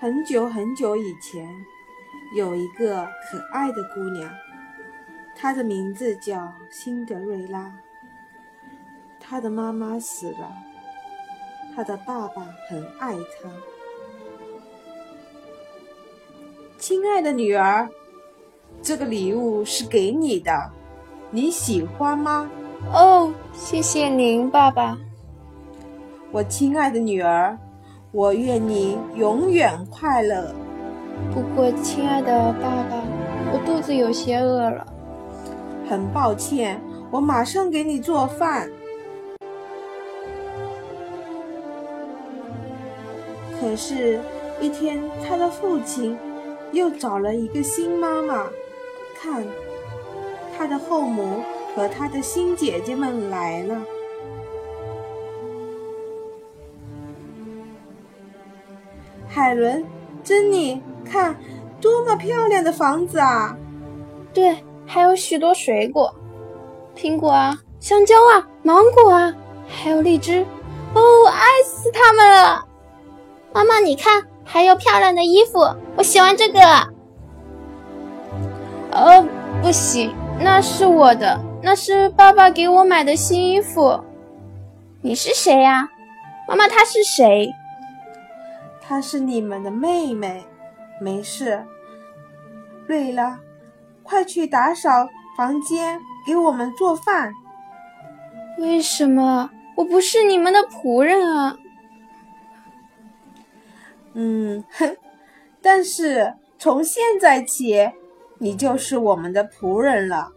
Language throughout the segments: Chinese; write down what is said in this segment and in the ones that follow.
很久很久以前，有一个可爱的姑娘，她的名字叫辛德瑞拉。她的妈妈死了，她的爸爸很爱她。亲爱的女儿，这个礼物是给你的，你喜欢吗？哦，谢谢您，爸爸。我亲爱的女儿。我愿你永远快乐。不过，亲爱的爸爸，我肚子有些饿了。很抱歉，我马上给你做饭。可是，一天，他的父亲又找了一个新妈妈。看，他的后母和他的新姐姐们来了。海伦，珍妮，看，多么漂亮的房子啊！对，还有许多水果，苹果啊，香蕉啊，芒果啊，还有荔枝。哦，爱死他们了！妈妈，你看，还有漂亮的衣服，我喜欢这个。哦，不行，那是我的，那是爸爸给我买的新衣服。你是谁呀？妈妈，他是谁？她是你们的妹妹，没事。对了，快去打扫房间，给我们做饭。为什么我不是你们的仆人啊？嗯，哼，但是从现在起，你就是我们的仆人了。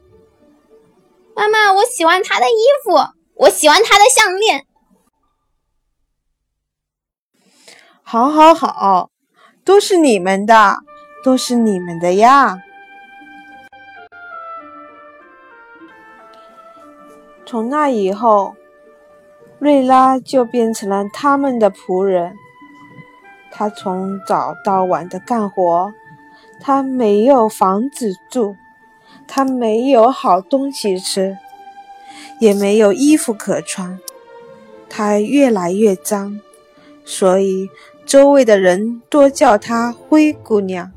妈妈，我喜欢他的衣服，我喜欢他的项链。好，好，好，都是你们的，都是你们的呀！从那以后，瑞拉就变成了他们的仆人。他从早到晚的干活，他没有房子住，他没有好东西吃，也没有衣服可穿，他越来越脏，所以。周围的人多叫她灰姑娘。